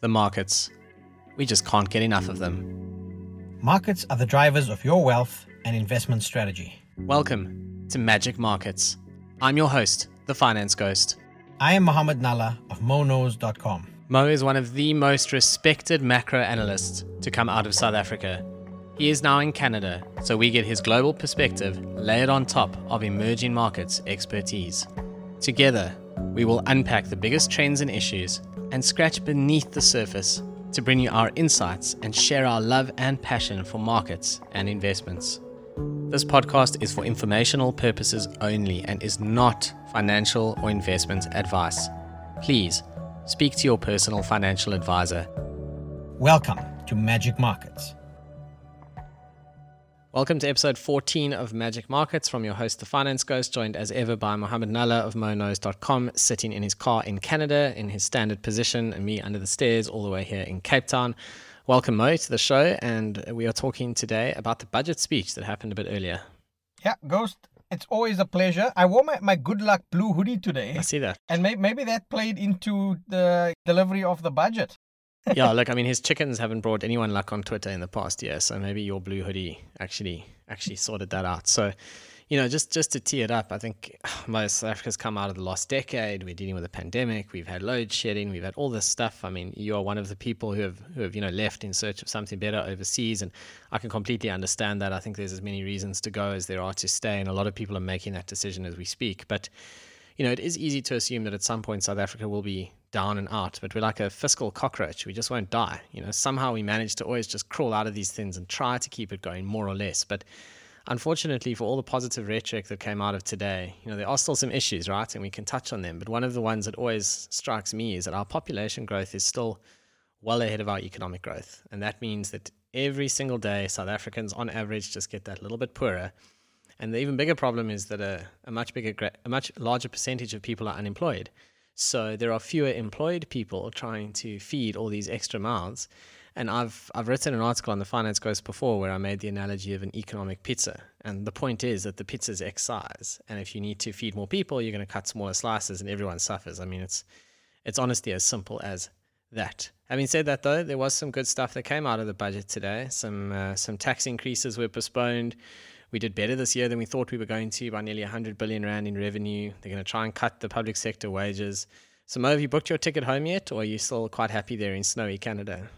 the markets. We just can't get enough of them. Markets are the drivers of your wealth and investment strategy. Welcome to Magic Markets. I'm your host, the Finance Ghost. I am Mohammed Nalla of MoKnows.com. Mo is one of the most respected macro analysts to come out of South Africa. He is now in Canada, so we get his global perspective layered on top of emerging markets expertise. Together, we will unpack the biggest trends and issues and scratch beneath the surface to bring you our insights and share our love and passion for markets and investments. This podcast is for informational purposes only and is not financial or investment advice. Please speak to your personal financial advisor. Welcome to Magic Markets. Welcome to episode 14 of Magic Markets from your host, the Finance Ghost, joined as ever by Mohammed Nalla of MoKnows.com, sitting in his car in Canada in his standard position, and me under the stairs all the way here in Cape Town. Welcome, Mo, to the show, and we are talking today about the budget speech that happened a bit earlier. Yeah, Ghost, it's always a pleasure. I wore my, my good luck blue hoodie today. I see that. And may, maybe that played into the delivery of the budget yeah, look, I mean, his chickens haven't brought anyone luck on Twitter in the past year, so maybe your blue hoodie actually actually sorted that out. So, you know, just just to tee it up, I think most Africa's come out of the last decade. We're dealing with a pandemic. We've had load shedding. We've had all this stuff. I mean, you are one of the people who have who have you know left in search of something better overseas, and I can completely understand that. I think there's as many reasons to go as there are to stay, and a lot of people are making that decision as we speak. But you know, it is easy to assume that at some point South Africa will be down and out, but we're like a fiscal cockroach. We just won't die. You know, somehow we manage to always just crawl out of these things and try to keep it going more or less. But unfortunately, for all the positive rhetoric that came out of today, you know, there are still some issues, right? And we can touch on them. But one of the ones that always strikes me is that our population growth is still well ahead of our economic growth. And that means that every single day, South Africans on average just get that little bit poorer. And the even bigger problem is that a, a much bigger, a much larger percentage of people are unemployed. So there are fewer employed people trying to feed all these extra mouths. And I've I've written an article on the Finance Ghost before where I made the analogy of an economic pizza. And the point is that the pizza is X size. And if you need to feed more people, you're going to cut smaller slices and everyone suffers. I mean, it's it's honestly as simple as that. Having said that, though, there was some good stuff that came out of the budget today. Some uh, some tax increases were postponed we did better this year than we thought we were going to by nearly 100 billion rand in revenue. They're going to try and cut the public sector wages. So, Mo, have you booked your ticket home yet, or are you still quite happy there in snowy Canada,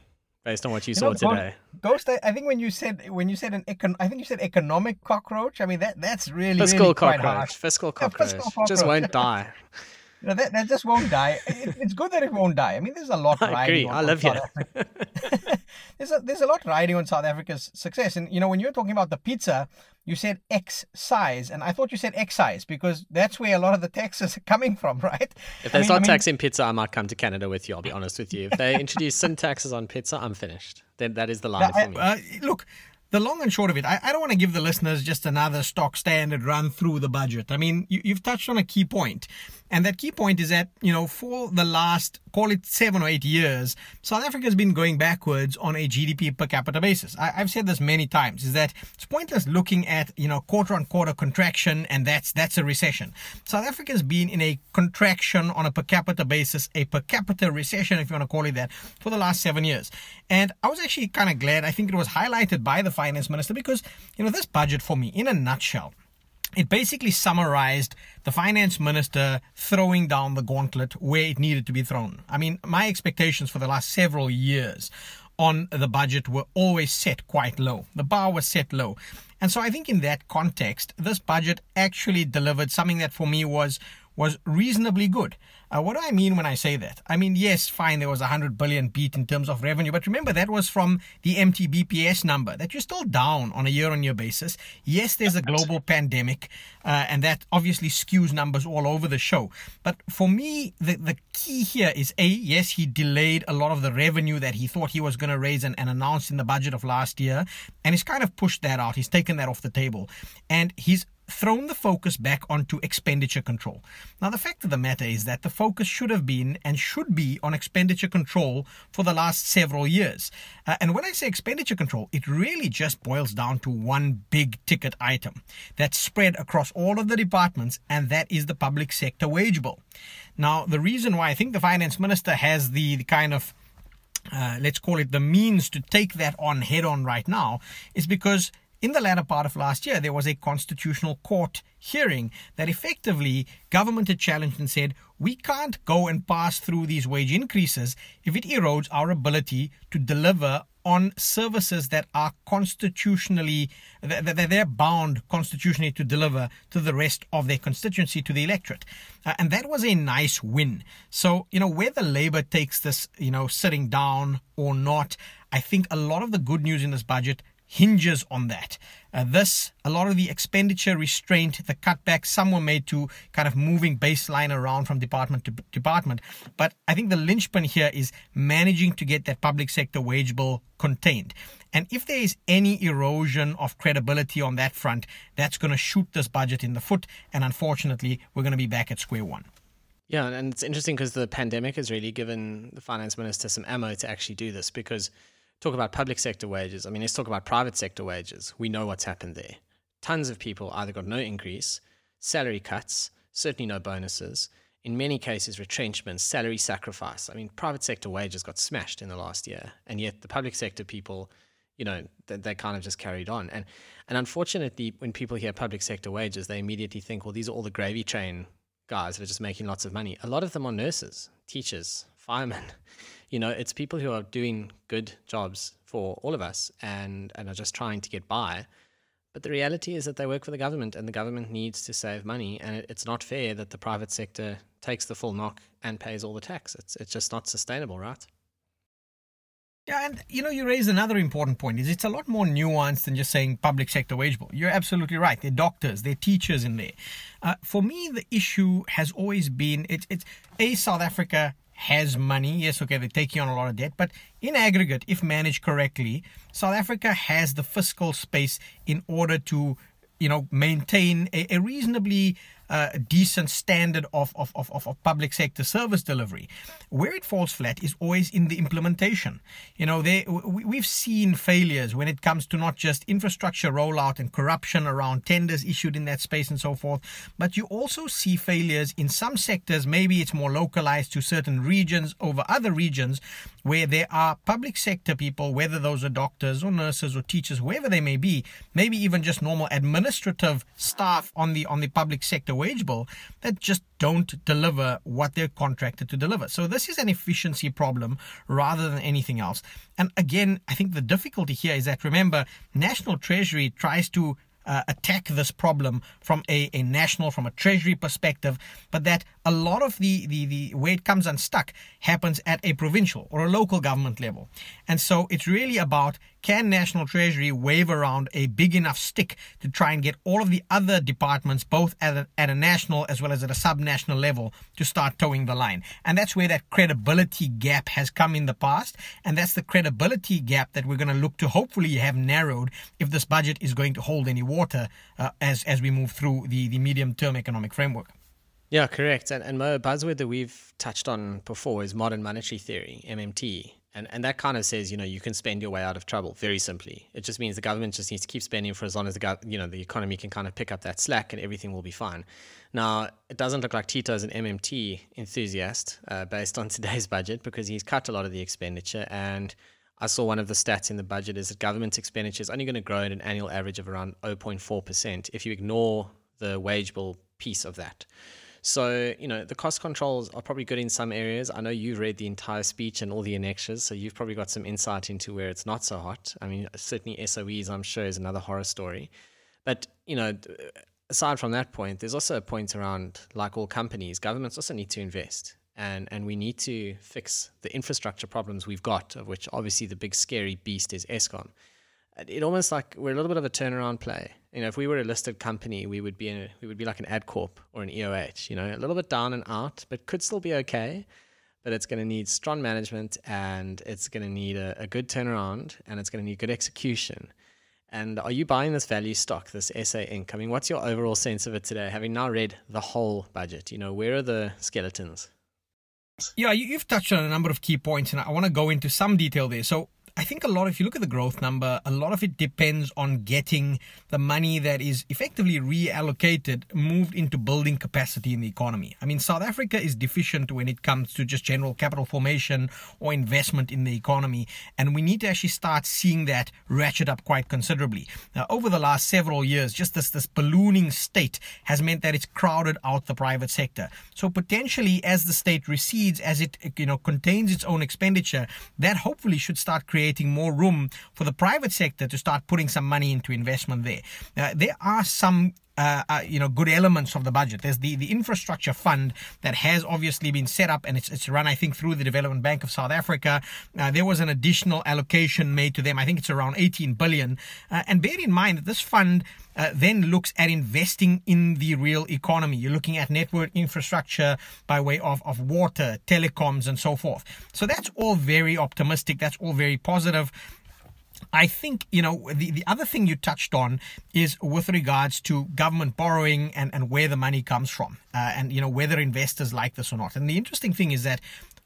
based on what you, you saw know, today? Ghost, I think when you said when you said an econ, I think you said economic cockroach. I mean that that's really fiscal really cockroach. Fiscal cockroach. Yeah, fiscal cockroach just won't die. You know, that, that just won't die. It, it's good that it won't die. I mean, there's a lot I riding. Agree. On, I love you. there's a there's a lot riding on South Africa's success. And you know, when you're talking about the pizza, you said X size, and I thought you said excise because that's where a lot of the taxes are coming from, right? If there's I mean, not I mean, tax in pizza, I might come to Canada with you. I'll be honest with you. If they introduce sin taxes on pizza, I'm finished. Then that is the line for me. Uh, look, the long and short of it, I, I don't want to give the listeners just another stock standard run through the budget. I mean, you, you've touched on a key point. And that key point is that, you know, for the last, call it seven or eight years, South Africa has been going backwards on a GDP per capita basis. I, have said this many times, is that it's pointless looking at, you know, quarter on quarter contraction and that's, that's a recession. South Africa has been in a contraction on a per capita basis, a per capita recession, if you want to call it that, for the last seven years. And I was actually kind of glad. I think it was highlighted by the finance minister because, you know, this budget for me, in a nutshell, it basically summarized the finance minister throwing down the gauntlet where it needed to be thrown. I mean, my expectations for the last several years on the budget were always set quite low. The bar was set low. And so I think in that context, this budget actually delivered something that for me was was reasonably good. Uh, what do I mean when I say that? I mean, yes, fine, there was a 100 billion beat in terms of revenue, but remember that was from the MTBPS number, that you're still down on a year on year basis. Yes, there's a global pandemic, uh, and that obviously skews numbers all over the show. But for me, the, the key here is A, yes, he delayed a lot of the revenue that he thought he was going to raise and, and announced in the budget of last year, and he's kind of pushed that out. He's taken that off the table. And he's thrown the focus back onto expenditure control. Now, the fact of the matter is that the focus should have been and should be on expenditure control for the last several years. Uh, and when I say expenditure control, it really just boils down to one big ticket item that's spread across all of the departments, and that is the public sector wage bill. Now, the reason why I think the finance minister has the, the kind of uh, let's call it the means to take that on head on right now is because in the latter part of last year, there was a constitutional court hearing that effectively government had challenged and said, we can't go and pass through these wage increases if it erodes our ability to deliver on services that are constitutionally that they're bound constitutionally to deliver to the rest of their constituency to the electorate. Uh, and that was a nice win. So you know whether labor takes this you know sitting down or not i think a lot of the good news in this budget hinges on that. Uh, this, a lot of the expenditure restraint, the cutbacks, some were made to kind of moving baseline around from department to department. But I think the linchpin here is managing to get that public sector wage bill contained. And if there is any erosion of credibility on that front, that's going to shoot this budget in the foot. And unfortunately, we're going to be back at square one. Yeah, and it's interesting because the pandemic has really given the finance minister some ammo to actually do this because talk about public sector wages. I mean, let's talk about private sector wages. We know what's happened there. Tons of people either got no increase, salary cuts, certainly no bonuses, in many cases, retrenchments, salary sacrifice. I mean, private sector wages got smashed in the last year, and yet the public sector people, you know, they, they kind of just carried on. And and unfortunately, when people hear public sector wages, they immediately think, well, these are all the gravy train guys that are just making lots of money. A lot of them are nurses, teachers, firemen. You know, it's people who are doing good jobs for all of us and, and are just trying to get by. But the reality is that they work for the government and the government needs to save money. And it, it's not fair that the private sector takes the full knock and pays all the tax. It's, it's just not sustainable, right? Yeah, and you know, you raise another important point. Is it's a lot more nuanced than just saying public sector wage bill. You're absolutely right. They're doctors, they're teachers in there. Uh, for me, the issue has always been it's a South Africa has money. Yes, okay, they're taking on a lot of debt, but in aggregate, if managed correctly, South Africa has the fiscal space in order to, you know, maintain a, a reasonably a decent standard of, of, of, of public sector service delivery. Where it falls flat is always in the implementation. You know, they, we've seen failures when it comes to not just infrastructure rollout and corruption around tenders issued in that space and so forth, but you also see failures in some sectors. Maybe it's more localized to certain regions over other regions where there are public sector people, whether those are doctors or nurses or teachers, whoever they may be, maybe even just normal administrative staff on the on the public sector wage bill that just don't deliver what they're contracted to deliver. So this is an efficiency problem rather than anything else. And again, I think the difficulty here is that remember, National Treasury tries to uh, attack this problem from a, a national, from a treasury perspective, but that a lot of the, the, the where it comes unstuck happens at a provincial or a local government level. And so it's really about can National Treasury wave around a big enough stick to try and get all of the other departments, both at a, at a national as well as at a subnational level, to start toeing the line? And that's where that credibility gap has come in the past. And that's the credibility gap that we're going to look to hopefully have narrowed if this budget is going to hold any water uh, as, as we move through the, the medium term economic framework. Yeah, correct. And, and a buzzword that we've touched on before is modern monetary theory, MMT. And, and that kind of says, you know, you can spend your way out of trouble very simply. It just means the government just needs to keep spending for as long as the, you know, the economy can kind of pick up that slack and everything will be fine. Now, it doesn't look like Tito is an MMT enthusiast uh, based on today's budget because he's cut a lot of the expenditure. And I saw one of the stats in the budget is that government expenditure is only going to grow at an annual average of around 0.4% if you ignore the wage bill piece of that. So, you know, the cost controls are probably good in some areas. I know you've read the entire speech and all the annexures, so you've probably got some insight into where it's not so hot. I mean, certainly SOEs, I'm sure, is another horror story. But, you know, aside from that point, there's also a point around, like all companies, governments also need to invest. And, and we need to fix the infrastructure problems we've got, of which obviously the big scary beast is Eskom it almost like we're a little bit of a turnaround play. You know, if we were a listed company, we would be in a, we would be like an Adcorp or an EOH. You know, a little bit down and out, but could still be okay. But it's going to need strong management, and it's going to need a, a good turnaround, and it's going to need good execution. And are you buying this value stock, this SA Inc? I mean, what's your overall sense of it today, having now read the whole budget? You know, where are the skeletons? Yeah, you've touched on a number of key points, and I want to go into some detail there. So, I think a lot, if you look at the growth number, a lot of it depends on getting the money that is effectively reallocated, moved into building capacity in the economy. I mean, South Africa is deficient when it comes to just general capital formation or investment in the economy, and we need to actually start seeing that ratchet up quite considerably. Now, over the last several years, just this, this ballooning state has meant that it's crowded out the private sector. So potentially, as the state recedes, as it you know contains its own expenditure, that hopefully should start creating creating more room for the private sector to start putting some money into investment there. Uh, there are some uh, uh, you know good elements of the budget. There's the, the infrastructure fund that has obviously been set up and it's, it's run I think through the Development Bank of South Africa. Uh, there was an additional allocation made to them. I think it's around 18 billion. Uh, and bear in mind that this fund uh, then looks at investing in the real economy. You're looking at network infrastructure by way of, of water, telecoms, and so forth. So that's all very optimistic. That's all very positive. I think, you know, the, the other thing you touched on is with regards to government borrowing and, and where the money comes from, uh, and, you know, whether investors like this or not. And the interesting thing is that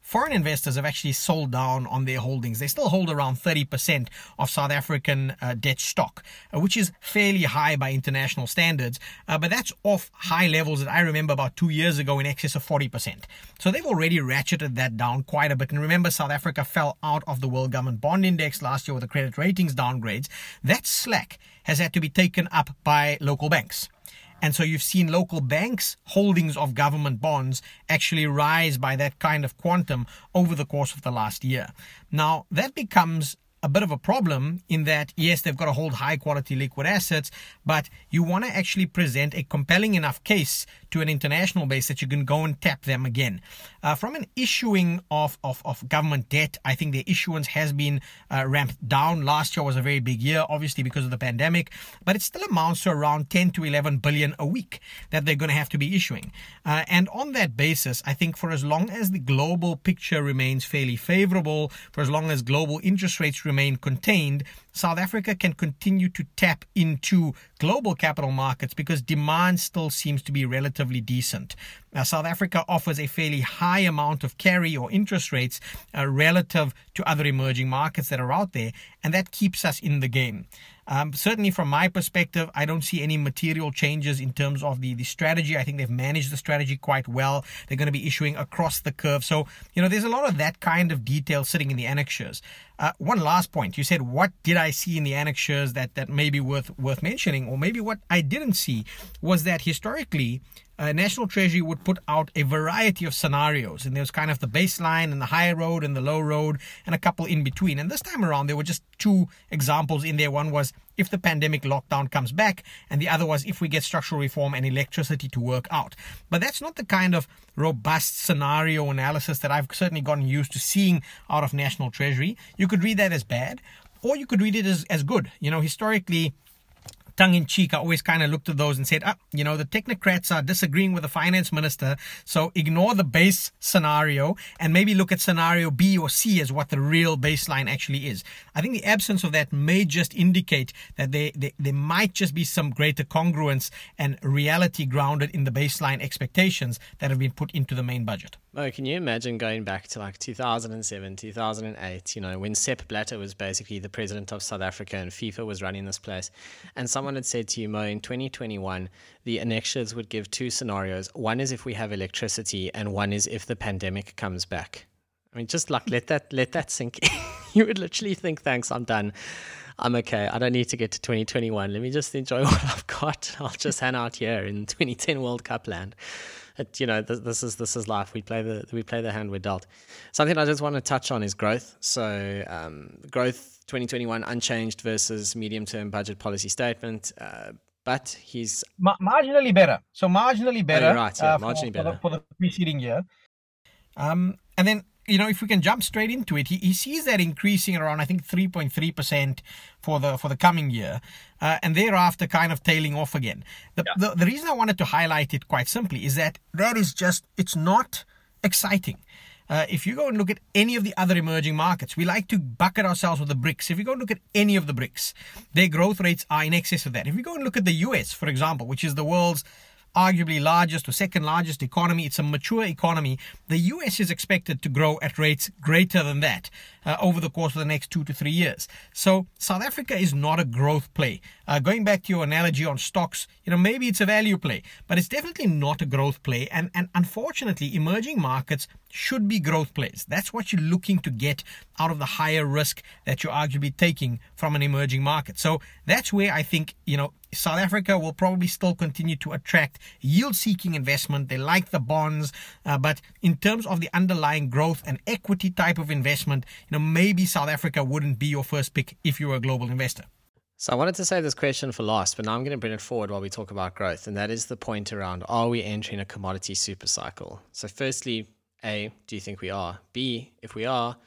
foreign investors have actually sold down on their holdings. They still hold around 30% of South African uh, debt stock, uh, which is fairly high by international standards. Uh, but that's off high levels that I remember about two years ago in excess of 40%. So they've already ratcheted that down quite a bit. And remember, South Africa fell out of the World Government Bond Index last year with the credit ratings downgrades. That slack has had to be taken up by local banks. And so you've seen local banks' holdings of government bonds actually rise by that kind of quantum over the course of the last year. Now, that becomes a bit of a problem in that, yes, they've got to hold high quality liquid assets, but you want to actually present a compelling enough case to an international base that you can go and tap them again. Uh, from an issuing of, of, of, government debt, I think the issuance has been uh, ramped down. Last year was a very big year, obviously because of the pandemic, but it still amounts to around 10 to 11 billion a week that they're going to have to be issuing. Uh, and on that basis, I think for as long as the global picture remains fairly favorable, for as long as global interest rates remain contained, South Africa can continue to tap into global capital markets because demand still seems to be relatively decent. Now, South Africa offers a fairly high amount of carry or interest rates uh, relative to other emerging markets that are out there, and that keeps us in the game. Um, certainly, from my perspective, I don't see any material changes in terms of the, the strategy. I think they've managed the strategy quite well. They're going to be issuing across the curve. So, you know, there's a lot of that kind of detail sitting in the annexures. Uh, one last point. You said, what did I see in the annexures that, that may be worth, worth mentioning? Or maybe what I didn't see was that historically, uh, National Treasury would put out a variety of scenarios, and there was kind of the baseline and the high road and the low road, and a couple in between. And this time around, there were just two examples in there. One was if the pandemic lockdown comes back, and the other was if we get structural reform and electricity to work out. But that's not the kind of robust scenario analysis that I've certainly gotten used to seeing out of National Treasury. You could read that as bad, or you could read it as, as good. You know, historically, tongue in cheek, I always kind of looked at those and said, ah, you know, the technocrats are disagreeing with the finance minister. So ignore the base scenario and maybe look at scenario B or C as what the real baseline actually is. I think the absence of that may just indicate that there, there, there might just be some greater congruence and reality grounded in the baseline expectations that have been put into the main budget. Oh, can you imagine going back to like 2007, 2008, you know, when Sepp Blatter was basically the president of South Africa and FIFA was running this place, and someone had said to you, Mo, in 2021, the annexures would give two scenarios. One is if we have electricity, and one is if the pandemic comes back. I mean, just like let that let that sink. you would literally think, thanks, I'm done. I'm okay. I don't need to get to 2021. Let me just enjoy what I've got. I'll just hang out here in 2010 World Cup land it, you know, this, this, is this is life. We play the we play the hand we're dealt. Something I just want to touch on is growth. So um, growth 2021 unchanged versus medium term budget policy statement. Uh, but he's Ma- marginally better. So marginally better. Oh, right, yeah, uh, marginally for, better for the, for the preceding year. Um, and then you know, if we can jump straight into it, he, he sees that increasing around, I think, 3.3% for the for the coming year, uh, and thereafter kind of tailing off again. The, yeah. the, the reason I wanted to highlight it quite simply is that that is just, it's not exciting. Uh, if you go and look at any of the other emerging markets, we like to bucket ourselves with the BRICS. If you go and look at any of the BRICS, their growth rates are in excess of that. If we go and look at the US, for example, which is the world's arguably largest or second largest economy. It's a mature economy. The US is expected to grow at rates greater than that uh, over the course of the next two to three years. So South Africa is not a growth play. Uh, going back to your analogy on stocks, you know, maybe it's a value play, but it's definitely not a growth play. And, and unfortunately, emerging markets should be growth plays. That's what you're looking to get out of the higher risk that you're arguably taking from an emerging market. So that's where I think, you know, South Africa will probably still continue to attract yield seeking investment. They like the bonds, uh, but in terms of the underlying growth and equity type of investment, you know, maybe South Africa wouldn't be your first pick if you were a global investor. So I wanted to save this question for last, but now I'm going to bring it forward while we talk about growth, and that is the point around are we entering a commodity super cycle? So firstly, A, do you think we are? B, if we are,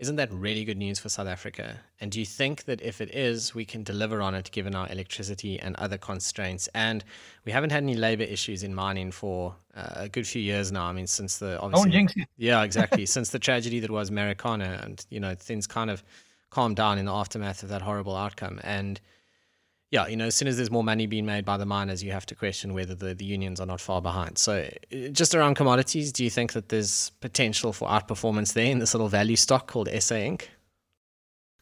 isn't that really good news for South Africa? And do you think that if it is, we can deliver on it given our electricity and other constraints? And we haven't had any labor issues in mining for uh, a good few years now. I mean, since the obviously, jinx it. yeah, exactly, since the tragedy that was Marikana, and you know things kind of calmed down in the aftermath of that horrible outcome. And yeah, you know, as soon as there's more money being made by the miners, you have to question whether the, the unions are not far behind. So, uh, just around commodities, do you think that there's potential for outperformance there in this little value stock called SA Inc.?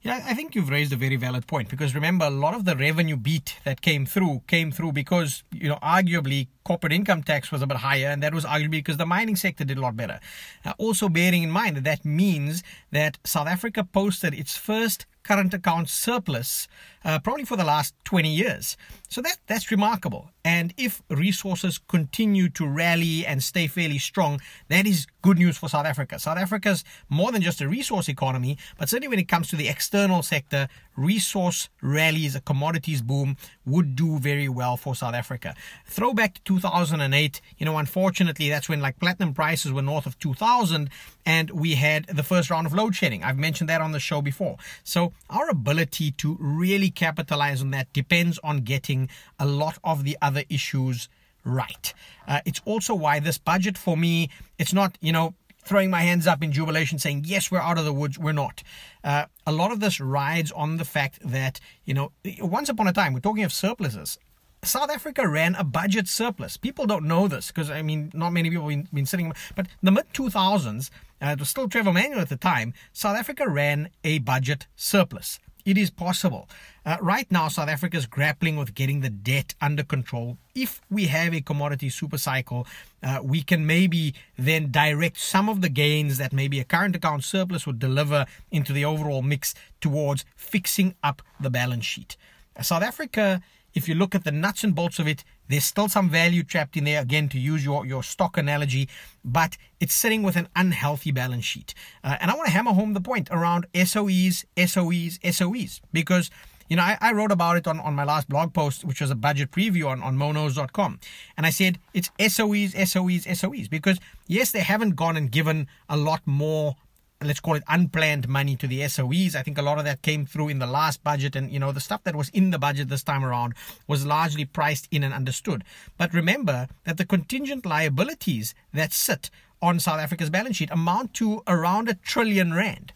Yeah, I think you've raised a very valid point because remember, a lot of the revenue beat that came through came through because, you know, arguably corporate income tax was a bit higher, and that was arguably because the mining sector did a lot better. Uh, also, bearing in mind that that means that South Africa posted its first current account surplus uh, probably for the last 20 years. So that that's remarkable. And if resources continue to rally and stay fairly strong, that is good news for South Africa. South Africa's more than just a resource economy, but certainly when it comes to the external sector, resource rallies, a commodities boom would do very well for South Africa. Throwback to 2008, you know, unfortunately, that's when like platinum prices were north of 2000 and we had the first round of load shedding. I've mentioned that on the show before. So our ability to really capitalize on that depends on getting a lot of the other issues right. Uh, it's also why this budget for me, it's not, you know, throwing my hands up in jubilation saying, yes, we're out of the woods. We're not. Uh, a lot of this rides on the fact that, you know, once upon a time, we're talking of surpluses. South Africa ran a budget surplus. People don't know this because, I mean, not many people have been, been sitting, but the mid 2000s, uh, it was still Trevor Manuel at the time, South Africa ran a budget surplus. It is possible. Uh, right now, South Africa is grappling with getting the debt under control. If we have a commodity super cycle, uh, we can maybe then direct some of the gains that maybe a current account surplus would deliver into the overall mix towards fixing up the balance sheet. Uh, South Africa if you look at the nuts and bolts of it, there's still some value trapped in there, again, to use your, your stock analogy, but it's sitting with an unhealthy balance sheet. Uh, and I want to hammer home the point around SOEs, SOEs, SOEs, because you know, I, I, wrote about it on, on my last blog post, which was a budget preview on, on MoKnows.com. And I said it's SOEs, SOEs, SOEs, because yes, they haven't gone and given a lot more let's call it unplanned money to the SOEs. I think a lot of that came through in the last budget and you know the stuff that was in the budget this time around was largely priced in and understood. But remember that the contingent liabilities that sit on South Africa's balance sheet amount to around a trillion rand.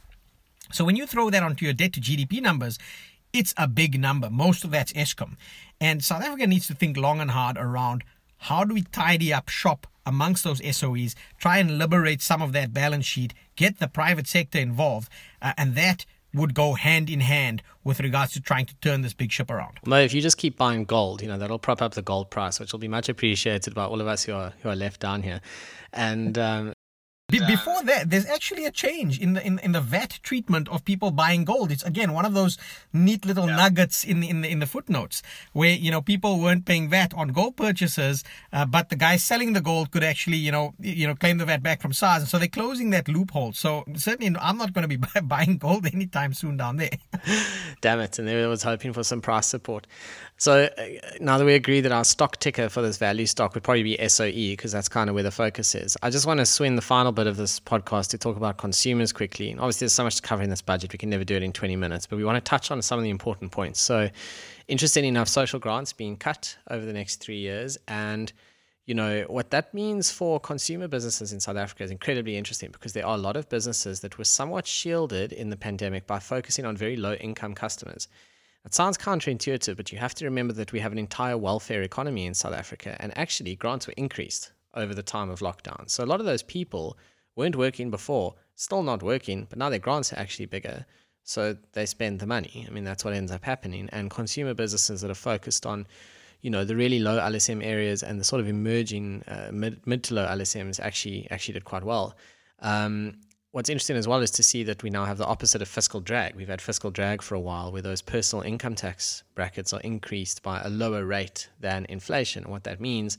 So when you throw that onto your debt to GDP numbers, it's a big number. Most of that's Eskom. And South Africa needs to think long and hard around how do we tidy up shop amongst those SOEs, try and liberate some of that balance sheet, get the private sector involved, uh, and that would go hand in hand with regards to trying to turn this big ship around. Well, if you just keep buying gold, you know that'll prop up the gold price, which will be much appreciated by all of us who are who are left down here. And um, be- before that, there's actually a change in the in, in the VAT treatment of people buying gold. It's again one of those neat little yeah. nuggets in the, in the in the footnotes where you know people weren't paying VAT on gold purchases, uh, but the guy selling the gold could actually you know you know claim the VAT back from SARS. And so they're closing that loophole. So certainly, I'm not going to be buying gold anytime soon down there. Damn it! And they was hoping for some price support. So uh, now that we agree that our stock ticker for this value stock would probably be SOE because that's kind of where the focus is. I just want to swing the final bit of this podcast to talk about consumers quickly. And obviously, there's so much to cover in this budget. We can never do it in 20 minutes, but we want to touch on some of the important points. So, interesting enough, social grants being cut over the next three years. And, you know, what that means for consumer businesses in South Africa is incredibly interesting because there are a lot of businesses that were somewhat shielded in the pandemic by focusing on very low income customers It sounds counterintuitive, but you have to remember that we have an entire welfare economy in South Africa, and actually grants were increased over the time of lockdown. So a lot of those people weren't working before, still not working, but now their grants are actually bigger. So they spend the money. I mean, that's what ends up happening. And consumer businesses that are focused on, you know, the really low LSM areas and the sort of emerging uh, mid, mid to low LSMs actually actually did quite well. Um, what's interesting as well is to see that we now have the opposite of fiscal drag. We've had fiscal drag for a while, where those personal income tax brackets are increased by a lower rate than inflation. What that means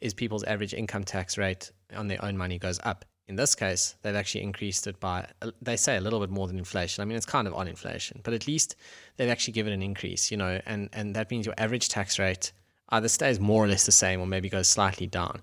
is people's average income tax rate on their own money goes up. In this case, they've actually increased it by, they say a little bit more than inflation. I mean, it's kind of on inflation, but at least they've actually given an increase, you know, and, and that means your average tax rate either stays more or less the same or maybe goes slightly down.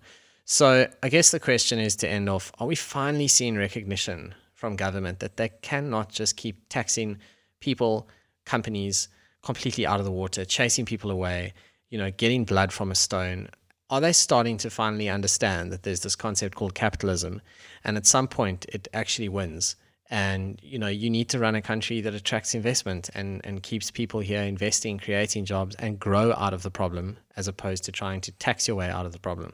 So I guess the question is to end off are we finally seeing recognition from government that they cannot just keep taxing people, companies completely out of the water, chasing people away, you know, getting blood from a stone? are they starting to finally understand that there's this concept called capitalism and at some point it actually wins and you know you need to run a country that attracts investment and and keeps people here investing creating jobs and grow out of the problem as opposed to trying to tax your way out of the problem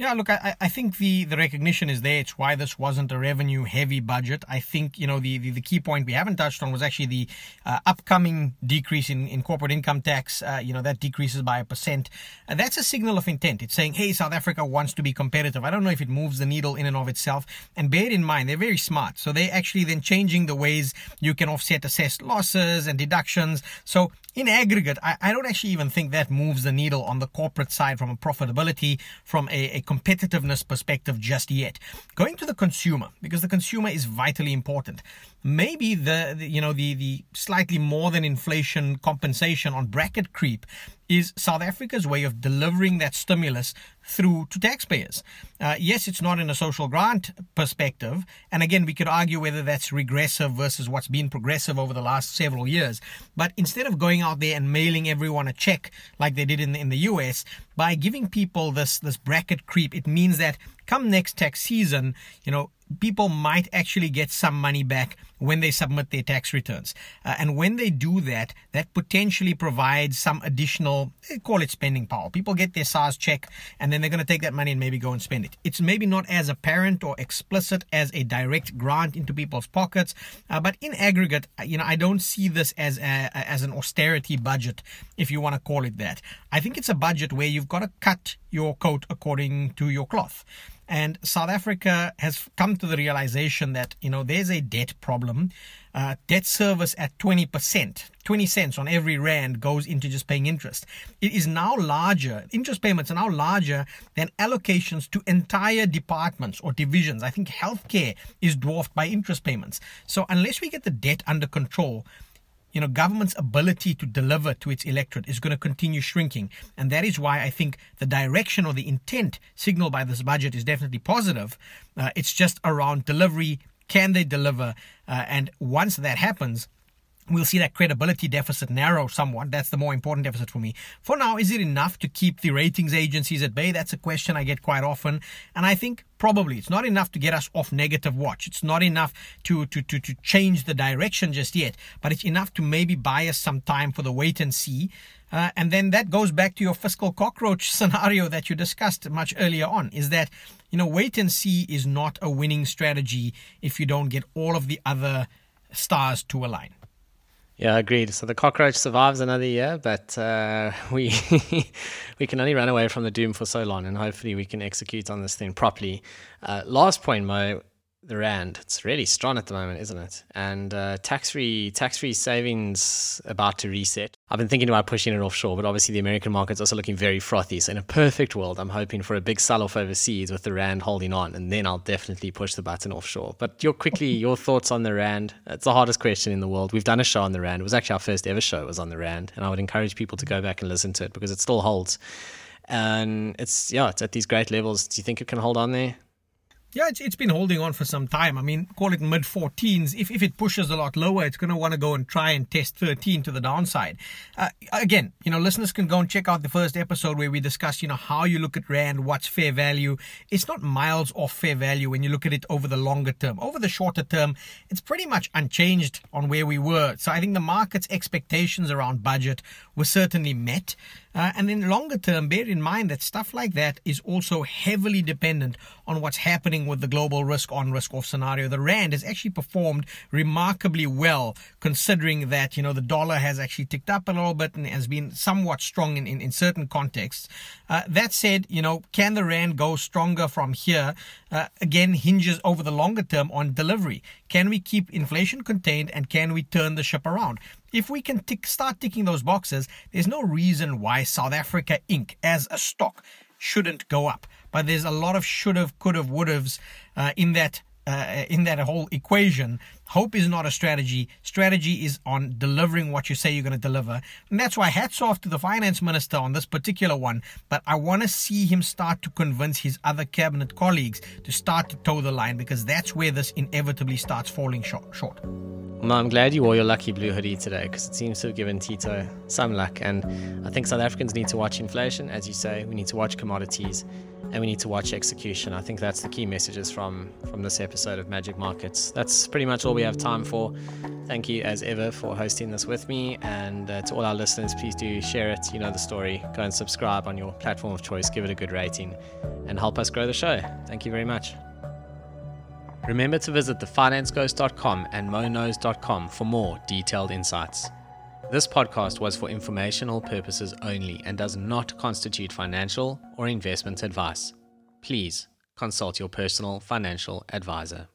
yeah, look, I, I think the, the recognition is there. It's why this wasn't a revenue heavy budget. I think, you know, the, the, the key point we haven't touched on was actually the uh, upcoming decrease in, in corporate income tax. Uh, you know, that decreases by a percent. Uh, that's a signal of intent. It's saying, hey, South Africa wants to be competitive. I don't know if it moves the needle in and of itself. And bear in mind, they're very smart. So they're actually then changing the ways you can offset assessed losses and deductions. So in aggregate, I, I don't actually even think that moves the needle on the corporate side from a profitability, from a, a competitiveness perspective just yet. Going to the consumer, because the consumer is vitally important. Maybe the, the you know the the slightly more than inflation compensation on bracket creep is South Africa's way of delivering that stimulus through to taxpayers. Uh, yes, it's not in a social grant perspective. And again, we could argue whether that's regressive versus what's been progressive over the last several years. But instead of going out there and mailing everyone a check like they did in the, in the US, by giving people this, this bracket creep, it means that come next tax season, you know, people might actually get some money back when they submit their tax returns. Uh, and when they do that, that potentially provides some additional, call it spending power. People get their SARS check and then they're going to take that money and maybe go and spend it. It's maybe not as apparent or explicit as a direct grant into people's pockets, uh, but in aggregate, uh, you know, I don't see this as a, as an austerity budget, if you want to call it that. I think it's a budget where you've got to cut your coat according to your cloth. And South Africa has come to the realization that, you know, there's a debt problem. Uh, debt service at 20%, 20 cents on every rand goes into just paying interest. It is now larger, interest payments are now larger than allocations to entire departments or divisions. I think healthcare is dwarfed by interest payments. So unless we get the debt under control, you know, government's ability to deliver to its electorate is going to continue shrinking. And that is why I think the direction or the intent signaled by this budget is definitely positive. Uh, it's just around delivery. Can they deliver? Uh, and once that happens, we'll see that credibility deficit narrow somewhat. That's the more important deficit for me. For now, is it enough to keep the ratings agencies at bay? That's a question I get quite often. And I think probably it's not enough to get us off negative watch. It's not enough to, to, to, to change the direction just yet, but it's enough to maybe buy us some time for the wait and see. Uh, and then that goes back to your fiscal cockroach scenario that you discussed much earlier on is that, you know, wait and see is not a winning strategy if you don't get all of the other stars to align. Yeah, agreed. So the cockroach survives another year, but uh, we we can only run away from the doom for so long, and hopefully we can execute on this thing properly. Uh, last point, Mo, the rand. It's really strong at the moment, isn't it? And uh, tax-free tax-free savings about to reset. I've been thinking about pushing it offshore, but obviously the American market's also looking very frothy. So in a perfect world, I'm hoping for a big sell-off overseas with the rand holding on, and then I'll definitely push the button offshore. But your quickly your thoughts on the rand? It's the hardest question in the world. We've done a show on the rand. It was actually our first ever show was on the rand, and I would encourage people to go back and listen to it because it still holds. And it's yeah, it's at these great levels. Do you think it can hold on there? Yeah, it's, it's been holding on for some time. I mean, call it mid 14s. If, if it pushes a lot lower, it's going to want to go and try and test 13 to the downside. Uh, again, you know, listeners can go and check out the first episode where we discuss, you know, how you look at Rand, what's fair value. It's not miles off fair value when you look at it over the longer term. Over the shorter term, it's pretty much unchanged on where we were. So I think the market's expectations around budget were certainly met. Uh, and in longer term, bear in mind that stuff like that is also heavily dependent on what's happening with the global risk on risk off scenario. The Rand has actually performed remarkably well considering that, you know, the dollar has actually ticked up a little bit and has been somewhat strong in, in, in certain contexts. Uh, that said, you know, can the Rand go stronger from here? Uh, again, hinges over the longer term on delivery. Can we keep inflation contained and can we turn the ship around? If we can tick, start ticking those boxes, there's no reason why South Africa Inc. as a stock shouldn't go up. But there's a lot of should have, could have, would have's uh, in that uh, in that whole equation. Hope is not a strategy. Strategy is on delivering what you say you're going to deliver. And that's why hats off to the finance minister on this particular one. But I want to see him start to convince his other cabinet colleagues to start to toe the line because that's where this inevitably starts falling short. Well, I'm glad you wore your lucky blue hoodie today because it seems to have given Tito some luck. And I think South Africans need to watch inflation, as you say. We need to watch commodities and we need to watch execution. I think that's the key messages from from this episode of Magic Markets. That's pretty much all we have time for. Thank you as ever for hosting this with me, and uh, to all our listeners, please do share it. You know the story. Go and subscribe on your platform of choice. Give it a good rating, and help us grow the show. Thank you very much. Remember to visit thefinanceghost.com and MoKnows.com for more detailed insights. This podcast was for informational purposes only and does not constitute financial or investment advice. Please consult your personal financial advisor.